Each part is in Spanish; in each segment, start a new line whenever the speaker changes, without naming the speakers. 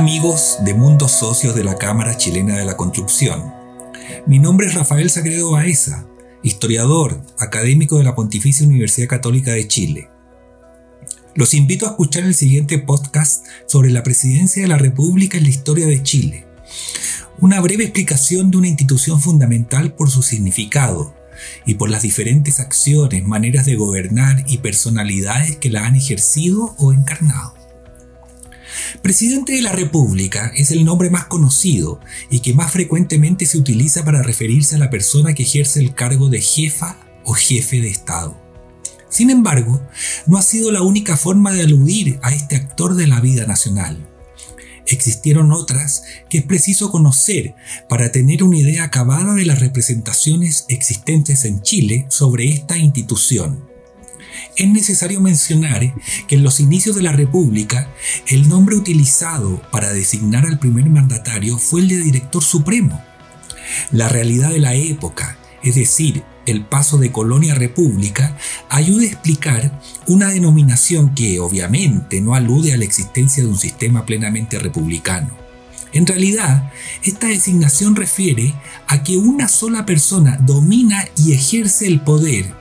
amigos de Mundos Socios de la Cámara Chilena de la Construcción. Mi nombre es Rafael Sagredo Baeza, historiador, académico de la Pontificia Universidad Católica de Chile. Los invito a escuchar el siguiente podcast sobre la presidencia de la República en la historia de Chile. Una breve explicación de una institución fundamental por su significado y por las diferentes acciones, maneras de gobernar y personalidades que la han ejercido o encarnado. Presidente de la República es el nombre más conocido y que más frecuentemente se utiliza para referirse a la persona que ejerce el cargo de jefa o jefe de Estado. Sin embargo, no ha sido la única forma de aludir a este actor de la vida nacional. Existieron otras que es preciso conocer para tener una idea acabada de las representaciones existentes en Chile sobre esta institución es necesario mencionar que en los inicios de la República, el nombre utilizado para designar al primer mandatario fue el de director supremo. La realidad de la época, es decir, el paso de colonia a república, ayuda a explicar una denominación que obviamente no alude a la existencia de un sistema plenamente republicano. En realidad, esta designación refiere a que una sola persona domina y ejerce el poder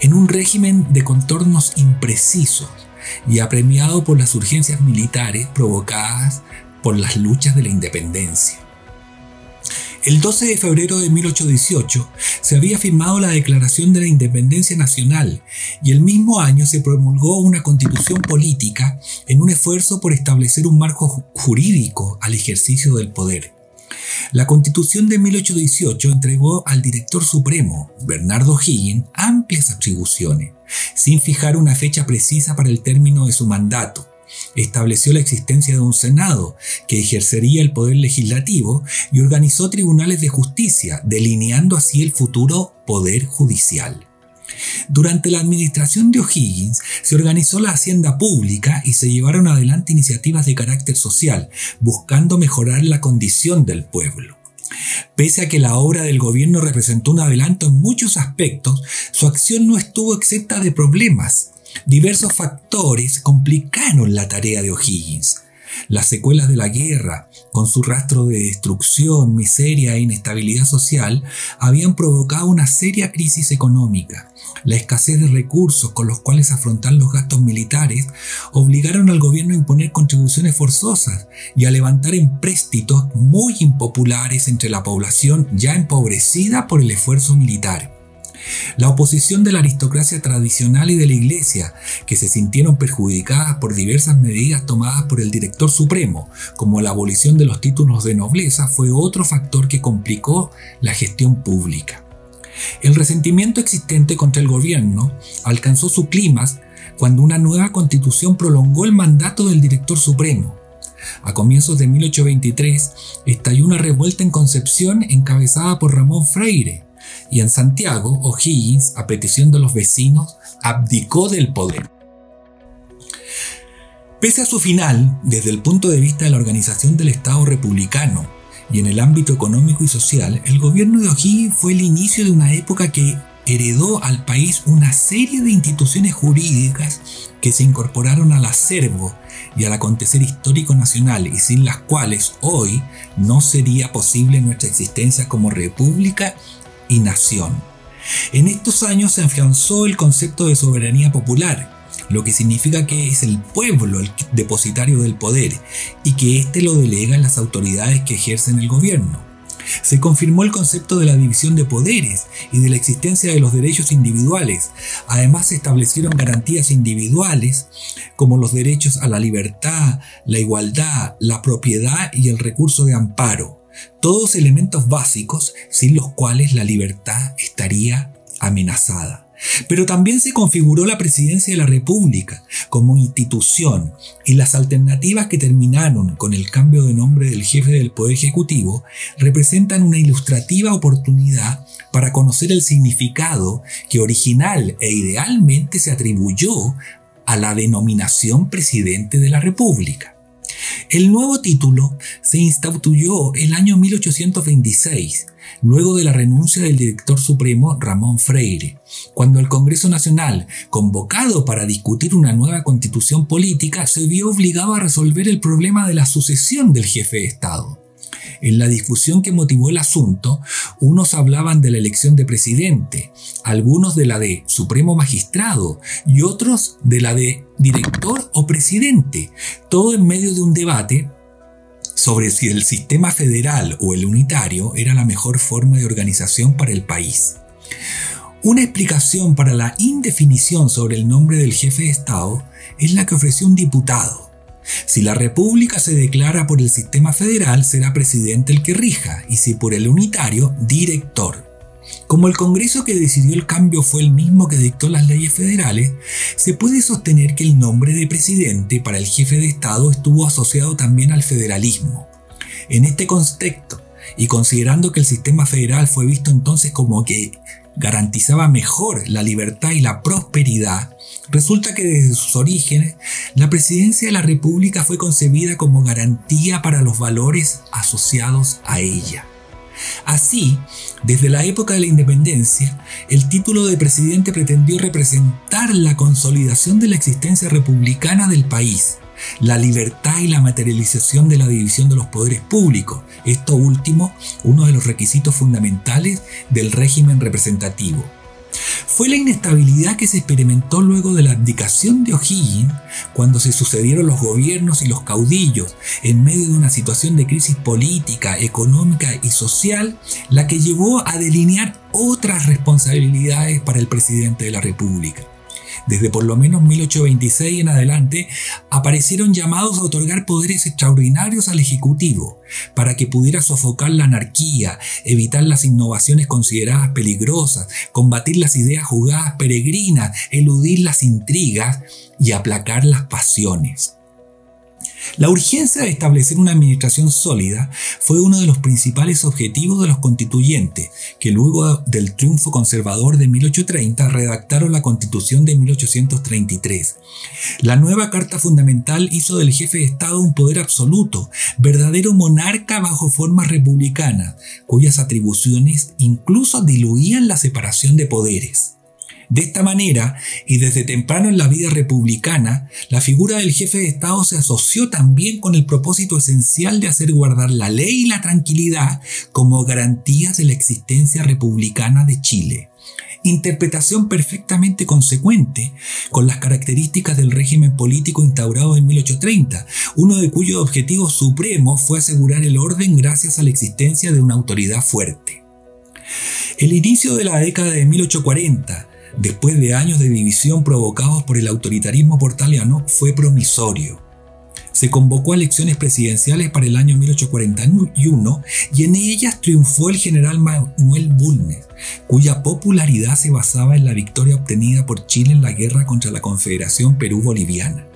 en un régimen de contornos imprecisos y apremiado por las urgencias militares provocadas por las luchas de la independencia. El 12 de febrero de 1818 se había firmado la Declaración de la Independencia Nacional y el mismo año se promulgó una constitución política en un esfuerzo por establecer un marco jurídico al ejercicio del poder. La constitución de 1818 entregó al director supremo, Bernardo Higgins, amplias atribuciones, sin fijar una fecha precisa para el término de su mandato. Estableció la existencia de un Senado que ejercería el poder legislativo y organizó tribunales de justicia, delineando así el futuro poder judicial. Durante la administración de O'Higgins se organizó la hacienda pública y se llevaron adelante iniciativas de carácter social, buscando mejorar la condición del pueblo. Pese a que la obra del gobierno representó un adelanto en muchos aspectos, su acción no estuvo exenta de problemas. Diversos factores complicaron la tarea de O'Higgins. Las secuelas de la guerra, con su rastro de destrucción, miseria e inestabilidad social, habían provocado una seria crisis económica. La escasez de recursos con los cuales afrontar los gastos militares obligaron al gobierno a imponer contribuciones forzosas y a levantar empréstitos muy impopulares entre la población ya empobrecida por el esfuerzo militar. La oposición de la aristocracia tradicional y de la Iglesia, que se sintieron perjudicadas por diversas medidas tomadas por el director supremo, como la abolición de los títulos de nobleza, fue otro factor que complicó la gestión pública. El resentimiento existente contra el gobierno alcanzó su clímax cuando una nueva constitución prolongó el mandato del director supremo. A comienzos de 1823 estalló una revuelta en Concepción encabezada por Ramón Freire, y en Santiago, O'Higgins, a petición de los vecinos, abdicó del poder. Pese a su final, desde el punto de vista de la organización del Estado republicano y en el ámbito económico y social, el gobierno de O'Higgins fue el inicio de una época que heredó al país una serie de instituciones jurídicas que se incorporaron al acervo y al acontecer histórico nacional y sin las cuales hoy no sería posible nuestra existencia como república y nación. En estos años se afianzó el concepto de soberanía popular, lo que significa que es el pueblo el depositario del poder y que éste lo delega en las autoridades que ejercen el gobierno. Se confirmó el concepto de la división de poderes y de la existencia de los derechos individuales. Además se establecieron garantías individuales como los derechos a la libertad, la igualdad, la propiedad y el recurso de amparo todos elementos básicos sin los cuales la libertad estaría amenazada. Pero también se configuró la presidencia de la República como institución y las alternativas que terminaron con el cambio de nombre del jefe del Poder Ejecutivo representan una ilustrativa oportunidad para conocer el significado que original e idealmente se atribuyó a la denominación presidente de la República. El nuevo título se instituyó el año 1826, luego de la renuncia del director supremo Ramón Freire, cuando el Congreso Nacional, convocado para discutir una nueva constitución política, se vio obligado a resolver el problema de la sucesión del jefe de Estado. En la discusión que motivó el asunto, unos hablaban de la elección de presidente, algunos de la de supremo magistrado y otros de la de director o presidente, todo en medio de un debate sobre si el sistema federal o el unitario era la mejor forma de organización para el país. Una explicación para la indefinición sobre el nombre del jefe de Estado es la que ofreció un diputado, si la república se declara por el sistema federal, será presidente el que rija, y si por el unitario, director. Como el Congreso que decidió el cambio fue el mismo que dictó las leyes federales, se puede sostener que el nombre de presidente para el jefe de Estado estuvo asociado también al federalismo. En este contexto, y considerando que el sistema federal fue visto entonces como que garantizaba mejor la libertad y la prosperidad, resulta que desde sus orígenes la presidencia de la República fue concebida como garantía para los valores asociados a ella. Así, desde la época de la independencia, el título de presidente pretendió representar la consolidación de la existencia republicana del país, la libertad y la materialización de la división de los poderes públicos, esto último uno de los requisitos fundamentales del régimen representativo. Fue la inestabilidad que se experimentó luego de la abdicación de O'Higgins, cuando se sucedieron los gobiernos y los caudillos en medio de una situación de crisis política, económica y social, la que llevó a delinear otras responsabilidades para el presidente de la República. Desde por lo menos 1826 en adelante aparecieron llamados a otorgar poderes extraordinarios al Ejecutivo para que pudiera sofocar la anarquía, evitar las innovaciones consideradas peligrosas, combatir las ideas jugadas peregrinas, eludir las intrigas y aplacar las pasiones. La urgencia de establecer una administración sólida fue uno de los principales objetivos de los constituyentes, que luego del triunfo conservador de 1830 redactaron la Constitución de 1833. La nueva Carta Fundamental hizo del jefe de Estado un poder absoluto, verdadero monarca bajo forma republicana, cuyas atribuciones incluso diluían la separación de poderes. De esta manera, y desde temprano en la vida republicana, la figura del jefe de Estado se asoció también con el propósito esencial de hacer guardar la ley y la tranquilidad como garantías de la existencia republicana de Chile. Interpretación perfectamente consecuente con las características del régimen político instaurado en 1830, uno de cuyos objetivos supremos fue asegurar el orden gracias a la existencia de una autoridad fuerte. El inicio de la década de 1840, después de años de división provocados por el autoritarismo portaliano, fue promisorio. Se convocó a elecciones presidenciales para el año 1841 y en ellas triunfó el general Manuel Bulnes, cuya popularidad se basaba en la victoria obtenida por Chile en la guerra contra la Confederación Perú-Boliviana.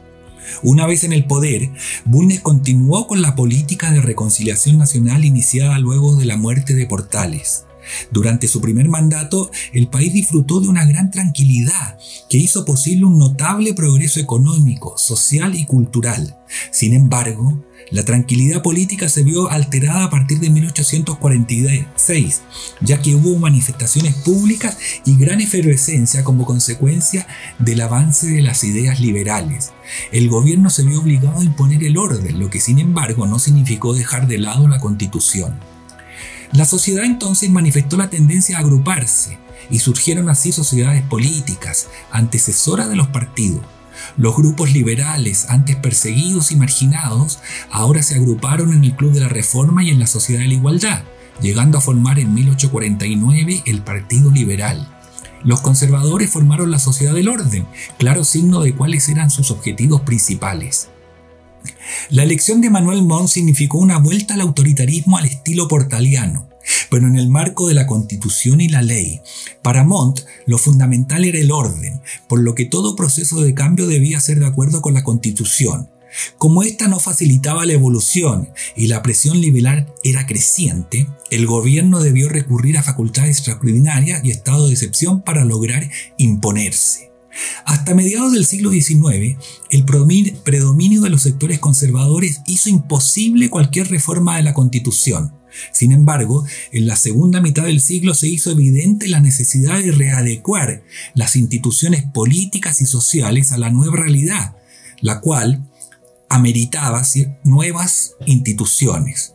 Una vez en el poder, Bulnes continuó con la política de reconciliación nacional iniciada luego de la muerte de Portales. Durante su primer mandato, el país disfrutó de una gran tranquilidad que hizo posible un notable progreso económico, social y cultural. Sin embargo, la tranquilidad política se vio alterada a partir de 1846, ya que hubo manifestaciones públicas y gran efervescencia como consecuencia del avance de las ideas liberales. El gobierno se vio obligado a imponer el orden, lo que sin embargo no significó dejar de lado la constitución. La sociedad entonces manifestó la tendencia a agruparse y surgieron así sociedades políticas, antecesoras de los partidos. Los grupos liberales, antes perseguidos y marginados, ahora se agruparon en el Club de la Reforma y en la Sociedad de la Igualdad, llegando a formar en 1849 el Partido Liberal. Los conservadores formaron la Sociedad del Orden, claro signo de cuáles eran sus objetivos principales. La elección de Manuel Montt significó una vuelta al autoritarismo al estilo portaliano, pero en el marco de la constitución y la ley. Para Montt, lo fundamental era el orden, por lo que todo proceso de cambio debía ser de acuerdo con la constitución. Como esta no facilitaba la evolución y la presión liberal era creciente, el gobierno debió recurrir a facultades extraordinarias y estado de excepción para lograr imponerse. Hasta mediados del siglo XIX, el predominio de los sectores conservadores hizo imposible cualquier reforma de la Constitución. Sin embargo, en la segunda mitad del siglo se hizo evidente la necesidad de readecuar las instituciones políticas y sociales a la nueva realidad, la cual ameritaba nuevas instituciones.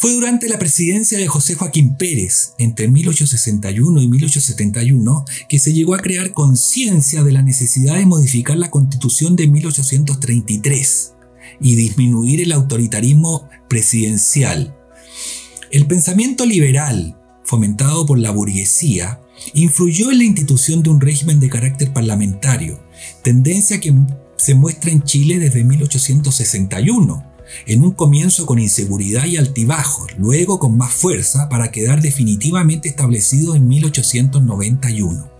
Fue durante la presidencia de José Joaquín Pérez, entre 1861 y 1871, que se llegó a crear conciencia de la necesidad de modificar la constitución de 1833 y disminuir el autoritarismo presidencial. El pensamiento liberal, fomentado por la burguesía, influyó en la institución de un régimen de carácter parlamentario, tendencia que se muestra en Chile desde 1861 en un comienzo con inseguridad y altibajos, luego con más fuerza para quedar definitivamente establecido en 1891.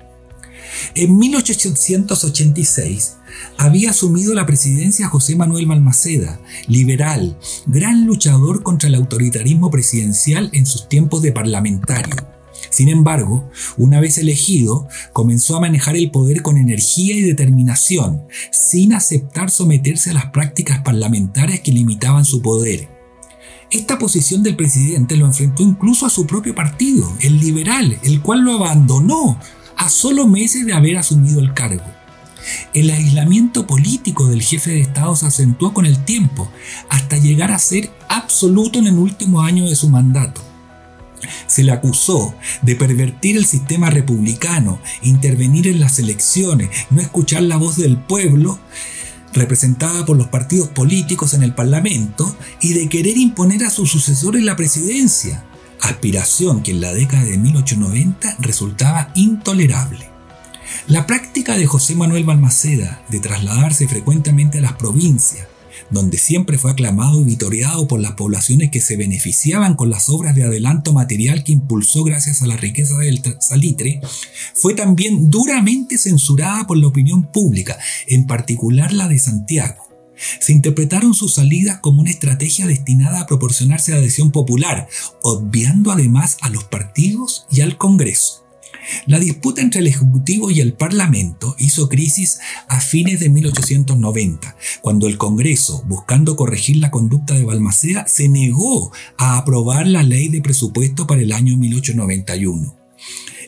En 1886 había asumido la presidencia José Manuel Balmaceda, liberal, gran luchador contra el autoritarismo presidencial en sus tiempos de parlamentario sin embargo, una vez elegido, comenzó a manejar el poder con energía y determinación, sin aceptar someterse a las prácticas parlamentarias que limitaban su poder. Esta posición del presidente lo enfrentó incluso a su propio partido, el liberal, el cual lo abandonó a solo meses de haber asumido el cargo. El aislamiento político del jefe de Estado se acentuó con el tiempo, hasta llegar a ser absoluto en el último año de su mandato se le acusó de pervertir el sistema republicano, intervenir en las elecciones, no escuchar la voz del pueblo representada por los partidos políticos en el Parlamento y de querer imponer a su sucesor en la presidencia, aspiración que en la década de 1890 resultaba intolerable. La práctica de José Manuel Balmaceda de trasladarse frecuentemente a las provincias, donde siempre fue aclamado y vitoreado por las poblaciones que se beneficiaban con las obras de adelanto material que impulsó gracias a la riqueza del salitre, fue también duramente censurada por la opinión pública, en particular la de Santiago. Se interpretaron sus salidas como una estrategia destinada a proporcionarse adhesión popular, obviando además a los partidos y al Congreso. La disputa entre el Ejecutivo y el Parlamento hizo crisis a fines de 1890, cuando el Congreso, buscando corregir la conducta de Balmaceda, se negó a aprobar la ley de presupuesto para el año 1891.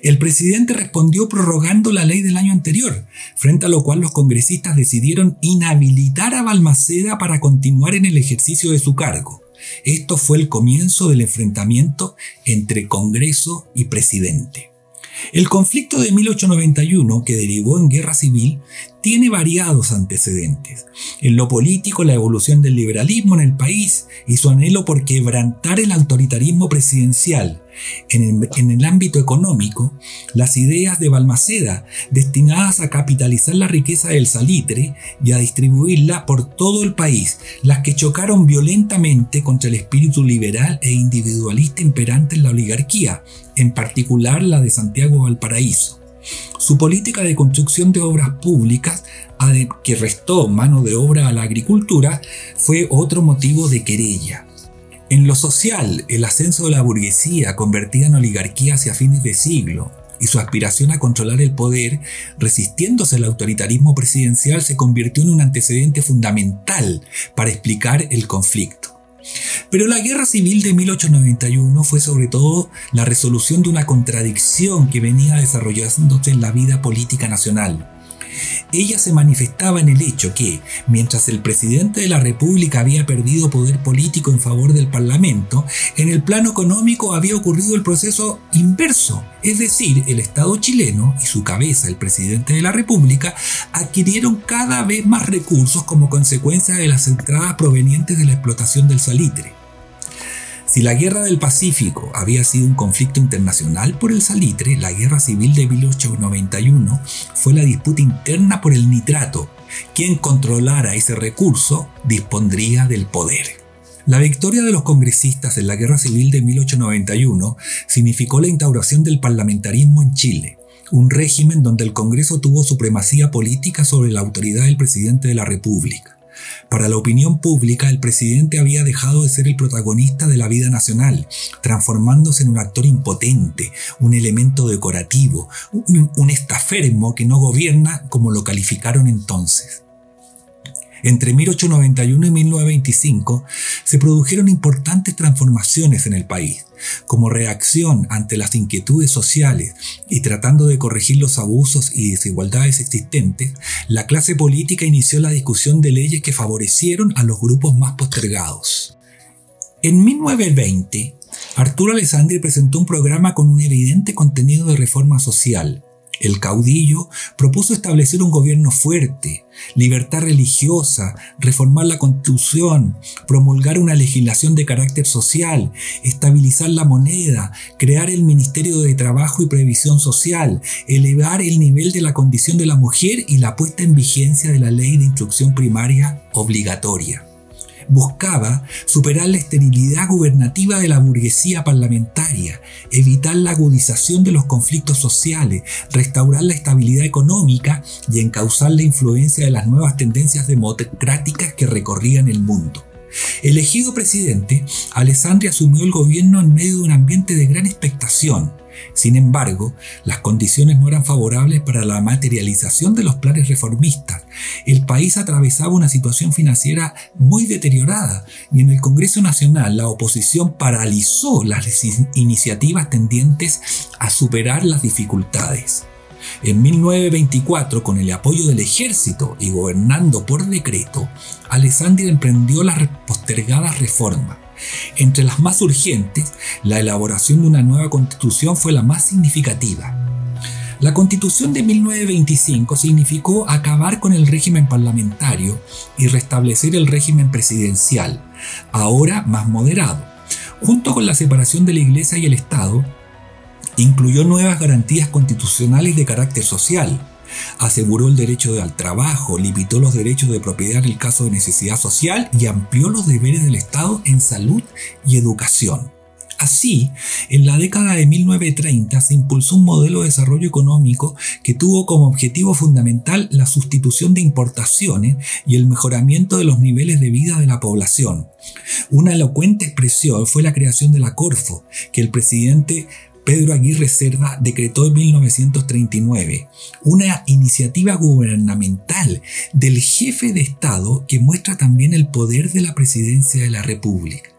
El presidente respondió prorrogando la ley del año anterior, frente a lo cual los congresistas decidieron inhabilitar a Balmaceda para continuar en el ejercicio de su cargo. Esto fue el comienzo del enfrentamiento entre Congreso y presidente. El conflicto de 1891, que derivó en guerra civil, tiene variados antecedentes. En lo político, la evolución del liberalismo en el país y su anhelo por quebrantar el autoritarismo presidencial. En el, ámbito económico, las ideas de Balmaceda, destinadas a capitalizar la riqueza del salitre y a distribuirla por todo el país, las que chocaron violentamente contra el espíritu liberal e individualista imperante en la oligarquía, en particular la de Santiago Valparaíso. Su política de construcción de obras públicas, que restó mano de obra a la agricultura, fue otro motivo de querella. En lo social, el ascenso de la burguesía convertida en oligarquía hacia fines de siglo y su aspiración a controlar el poder, resistiéndose al autoritarismo presidencial, se convirtió en un antecedente fundamental para explicar el conflicto. Pero la guerra civil de 1891 fue sobre todo la resolución de una contradicción que venía desarrollándose en la vida política nacional. Ella se manifestaba en el hecho que, mientras el presidente de la República había perdido poder político en favor del Parlamento, en el plano económico había ocurrido el proceso inverso, es decir, el Estado chileno y su cabeza, el presidente de la República, adquirieron cada vez más recursos como consecuencia de las entradas provenientes de la explotación del salitre. Si la guerra del Pacífico había sido un conflicto internacional por el salitre, la guerra civil de 1891 fue la disputa interna por el nitrato. Quien controlara ese recurso dispondría del poder. La victoria de los congresistas en la Guerra Civil de 1891 significó la instauración del parlamentarismo en Chile, un régimen donde el Congreso tuvo supremacía política sobre la autoridad del presidente de la República. Para la opinión pública, el presidente había dejado de ser el protagonista de la vida nacional, transformándose en un actor impotente, un elemento decorativo, un, estafermo que no gobierna como lo calificaron entonces. Entre 1891 y 1925 se produjeron importantes transformaciones en el país. Como reacción ante las inquietudes sociales y tratando de corregir los abusos y desigualdades existentes, la clase política inició la discusión de leyes que favorecieron a los grupos más postergados. En 1920, Arturo Alessandri presentó un programa con un evidente contenido de reforma social, el caudillo propuso establecer un gobierno fuerte, libertad religiosa, reformar la constitución, promulgar una legislación de carácter social, estabilizar la moneda, crear el Ministerio de Trabajo y Previsión Social, elevar el nivel de la condición de la mujer y la puesta en vigencia de la ley de instrucción primaria obligatoria buscaba superar la esterilidad gubernativa de la burguesía parlamentaria, evitar la agudización de los conflictos sociales, restaurar la estabilidad económica y encauzar la influencia de las nuevas tendencias democráticas que recorrían el mundo. Elegido presidente, Alessandri asumió el gobierno en medio de un ambiente de gran expectación, sin embargo, las condiciones no eran favorables para la materialización de los planes reformistas. El país atravesaba una situación financiera muy deteriorada y en el Congreso Nacional la oposición paralizó las iniciativas tendientes a superar las dificultades. En 1924, con el apoyo del ejército y gobernando por decreto, Alessandria emprendió las postergadas reformas. Entre las más urgentes, la elaboración de una nueva constitución fue la más significativa. La constitución de 1925 significó acabar con el régimen parlamentario y restablecer el régimen presidencial, ahora más moderado. Junto con la separación de la Iglesia y el Estado, incluyó nuevas garantías constitucionales de carácter social, aseguró el derecho al trabajo, limitó los derechos de propiedad en el caso de necesidad social y amplió los deberes del Estado en salud y educación. Así, en la década de 1930 se impulsó un modelo de desarrollo económico que tuvo como objetivo fundamental la sustitución de importaciones y el mejoramiento de los niveles de vida de la población. Una elocuente expresión fue la creación de la Corfo, que el presidente Pedro Aguirre Cerda decretó en 1939 una iniciativa gubernamental del jefe de Estado que muestra también el poder de la presidencia de la República.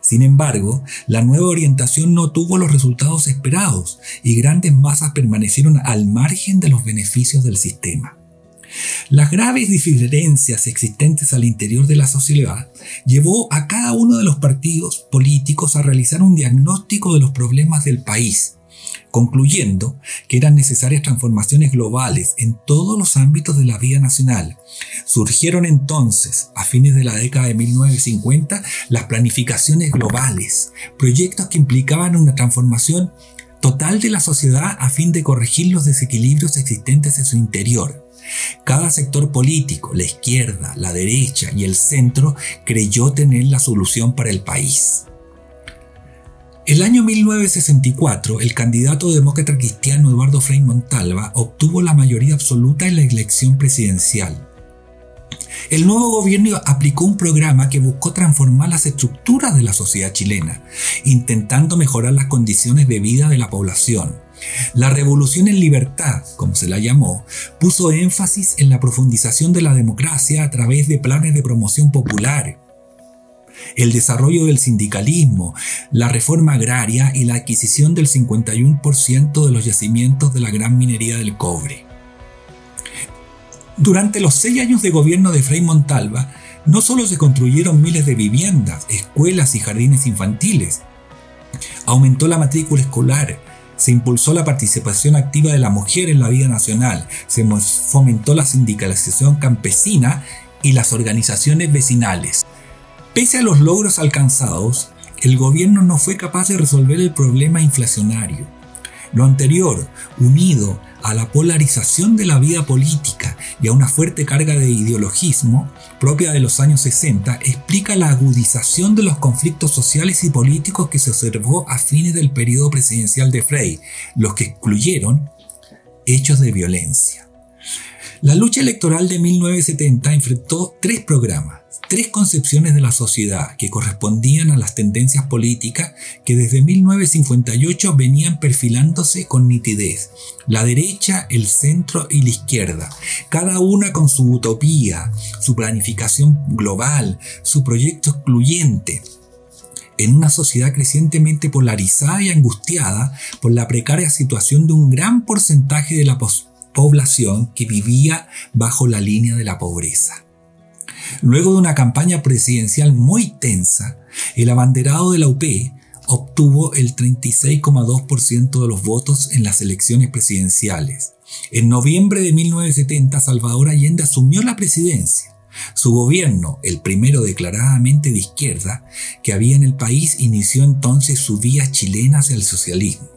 Sin embargo, la nueva orientación no tuvo los resultados esperados y grandes masas permanecieron al margen de los beneficios del sistema. Las graves diferencias existentes al interior de la sociedad llevó a cada uno de los partidos políticos a realizar un diagnóstico de los problemas del país, concluyendo que eran necesarias transformaciones globales en todos los ámbitos de la vida nacional. Surgieron entonces, a fines de la década de 1950, las planificaciones globales, proyectos que implicaban una transformación total de la sociedad a fin de corregir los desequilibrios existentes en su interior. Cada sector político, la izquierda, la derecha y el centro, creyó tener la solución para el país. El año 1964, el candidato demócrata cristiano Eduardo Frei Montalva obtuvo la mayoría absoluta en la elección presidencial. El nuevo gobierno aplicó un programa que buscó transformar las estructuras de la sociedad chilena, intentando mejorar las condiciones de vida de la población, la revolución en libertad, como se la llamó, puso énfasis en la profundización de la democracia a través de planes de promoción popular, el desarrollo del sindicalismo, la reforma agraria y la adquisición del 51% de los yacimientos de la gran minería del cobre. Durante los seis años de gobierno de Frei Montalva, no solo se construyeron miles de viviendas, escuelas y jardines infantiles, aumentó la matrícula escolar, se impulsó la participación activa de la mujer en la vida nacional, se fomentó la sindicalización campesina y las organizaciones vecinales. Pese a los logros alcanzados, el gobierno no fue capaz de resolver el problema inflacionario. Lo anterior, unido a la polarización de la vida política y a una fuerte carga de ideologismo propia de los años 60, explica la agudización de los conflictos sociales y políticos que se observó a fines del periodo presidencial de Frey, los que excluyeron hechos de violencia. La lucha electoral de 1970 enfrentó tres programas, tres concepciones de la sociedad que correspondían a las tendencias políticas que desde 1958 venían perfilándose con nitidez. La derecha, el centro y la izquierda, cada una con su utopía, su planificación global, su proyecto excluyente en una sociedad crecientemente polarizada y angustiada por la precaria situación de un gran porcentaje de la población que vivía bajo la línea de la pobreza. Luego de una campaña presidencial muy tensa, el abanderado de la UP obtuvo el 36,2% de los votos en las elecciones presidenciales. En noviembre de 1970, Salvador Allende asumió la presidencia. Su gobierno, el primero declaradamente de izquierda que había en el país, inició entonces su vía chilena hacia el socialismo.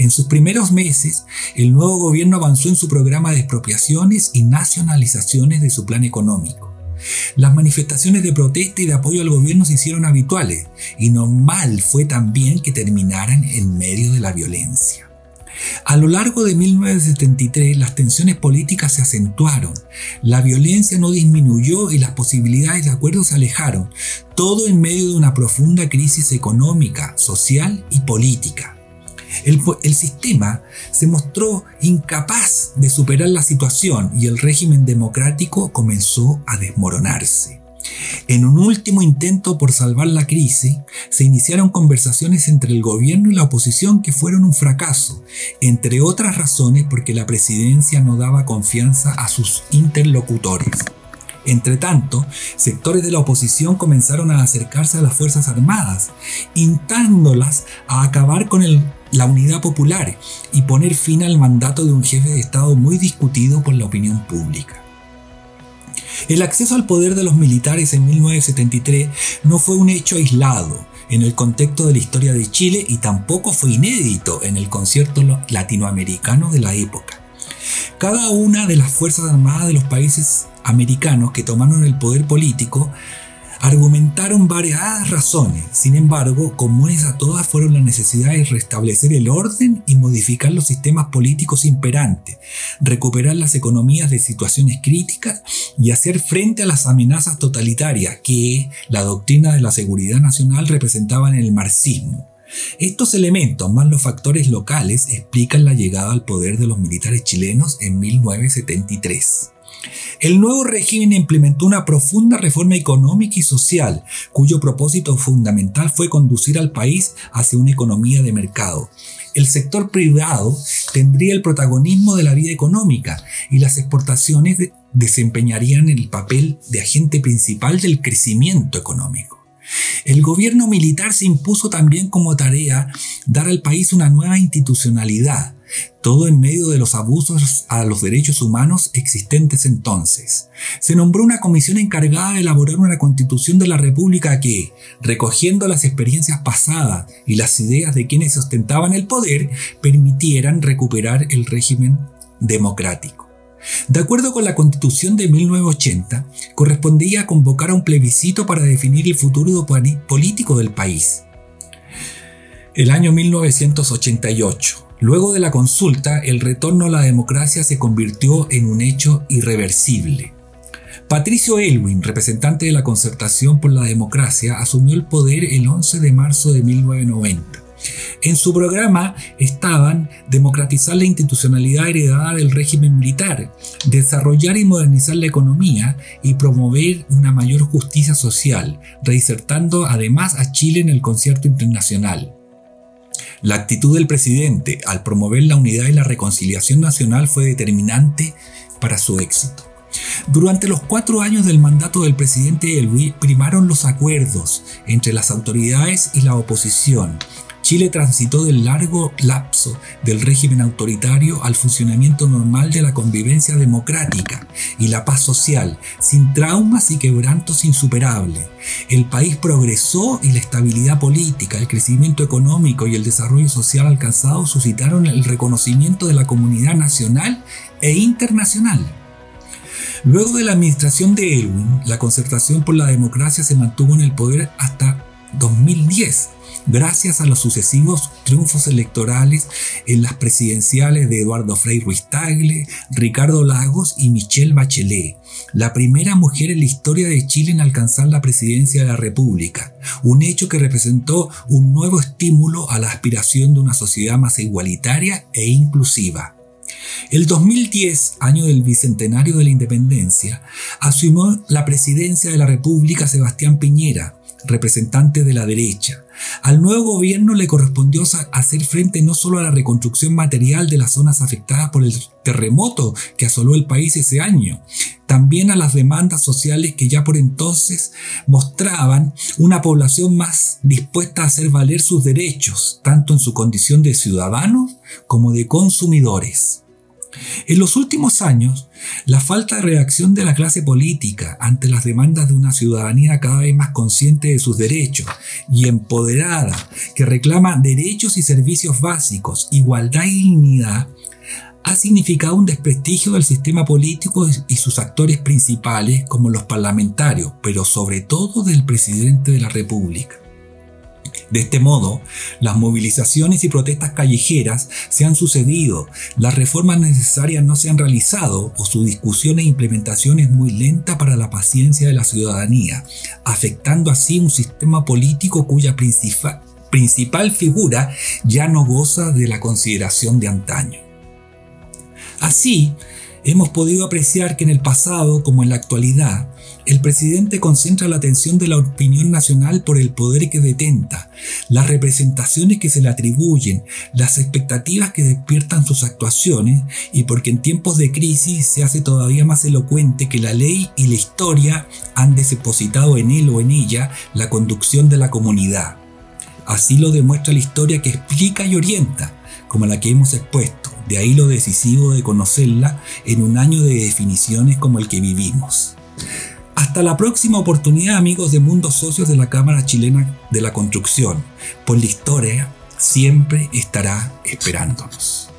En sus primeros meses, el nuevo gobierno avanzó en su programa de expropiaciones y nacionalizaciones de su plan económico. Las manifestaciones de protesta y de apoyo al gobierno se hicieron habituales, y normal fue también que terminaran en medio de la violencia. A lo largo de 1973 las tensiones políticas se acentuaron, la violencia no disminuyó y las posibilidades de acuerdo se alejaron, todo en medio de una profunda crisis económica, social y política. El, sistema se mostró incapaz de superar la situación y el régimen democrático comenzó a desmoronarse. En un último intento por salvar la crisis, se iniciaron conversaciones entre el gobierno y la oposición que fueron un fracaso, entre otras razones porque la presidencia no daba confianza a sus interlocutores. Entre tanto, sectores de la oposición comenzaron a acercarse a las Fuerzas Armadas, intándolas a acabar con la unidad popular y poner fin al mandato de un jefe de Estado muy discutido por la opinión pública. El acceso al poder de los militares en 1973 no fue un hecho aislado en el contexto de la historia de Chile y tampoco fue inédito en el concierto latinoamericano de la época. Cada una de las Fuerzas Armadas de los países americanos que tomaron el poder político Argumentaron varias razones, sin embargo, comunes a todas fueron la necesidad de restablecer el orden y modificar los sistemas políticos imperantes, recuperar las economías de situaciones críticas y hacer frente a las amenazas totalitarias que la doctrina de la seguridad nacional representaba en el marxismo. Estos elementos, más los factores locales, explican la llegada al poder de los militares chilenos en 1973. El nuevo régimen implementó una profunda reforma económica y social, cuyo propósito fundamental fue conducir al país hacia una economía de mercado. El sector privado tendría el protagonismo de la vida económica y las exportaciones desempeñarían el papel de agente principal del crecimiento económico. El gobierno militar se impuso también como tarea dar al país una nueva institucionalidad, todo en medio de los abusos a los derechos humanos existentes entonces. Se nombró una comisión encargada de elaborar una constitución de la República que, recogiendo las experiencias pasadas y las ideas de quienes ostentaban el poder, permitieran recuperar el régimen democrático. De acuerdo con la Constitución de 1980, correspondía convocar a un plebiscito para definir el futuro político del país. El año 1988. Luego de la consulta, el retorno a la democracia se convirtió en un hecho irreversible. Patricio Elwin, representante de la Concertación por la Democracia, asumió el poder el 11 de marzo de 1990. En su programa estaban democratizar la institucionalidad heredada del régimen militar, desarrollar y modernizar la economía y promover una mayor justicia social, reinsertando además a Chile en el concierto internacional. La actitud del presidente al promover la unidad y la reconciliación nacional fue determinante para su éxito. Durante los cuatro años del mandato del presidente Elwi primaron los acuerdos entre las autoridades y la oposición, Chile transitó del largo lapso del régimen autoritario al funcionamiento normal de la convivencia democrática y la paz social, sin traumas y quebrantos insuperables. El país progresó y la estabilidad política, el crecimiento económico y el desarrollo social alcanzado suscitaron el reconocimiento de la comunidad nacional e internacional. Luego de la administración de Elwin, la concertación por la democracia se mantuvo en el poder hasta 2010 gracias a los sucesivos triunfos electorales en las presidenciales de Eduardo Frei Ruiz Tagle, Ricardo Lagos y Michelle Bachelet, la primera mujer en la historia de Chile en alcanzar la presidencia de la República, un hecho que representó un nuevo estímulo a la aspiración de una sociedad más igualitaria e inclusiva. El 2010, año del bicentenario de la independencia, asumió la presidencia de la República Sebastián Piñera, representante de la derecha. Al nuevo gobierno le correspondió hacer frente no solo a la reconstrucción material de las zonas afectadas por el terremoto que asoló el país ese año, también a las demandas sociales que ya por entonces mostraban una población más dispuesta a hacer valer sus derechos, tanto en su condición de ciudadanos como de consumidores. En los últimos años, la falta de reacción de la clase política ante las demandas de una ciudadanía cada vez más consciente de sus derechos y empoderada, que reclama derechos y servicios básicos, igualdad y dignidad, ha significado un desprestigio del sistema político y sus actores principales como los parlamentarios, pero sobre todo del presidente de la República. De este modo, las movilizaciones y protestas callejeras se han sucedido, las reformas necesarias no se han realizado o su discusión e implementación es muy lenta para la paciencia de la ciudadanía, afectando así un sistema político cuya principal, principal figura ya no goza de la consideración de antaño. Así, hemos podido apreciar que en el pasado como en la actualidad, el presidente concentra la atención de la opinión nacional por el poder que detenta, las representaciones que se le atribuyen, las expectativas que despiertan sus actuaciones y porque en tiempos de crisis se hace todavía más elocuente que la ley y la historia han depositado en él o en ella la conducción de la comunidad. Así lo demuestra la historia que explica y orienta, como la que hemos expuesto. De ahí lo decisivo de conocerla en un año de definiciones como el que vivimos. Hasta la próxima oportunidad amigos de Mundos Socios de la Cámara Chilena de la Construcción, pues la historia siempre estará esperándonos.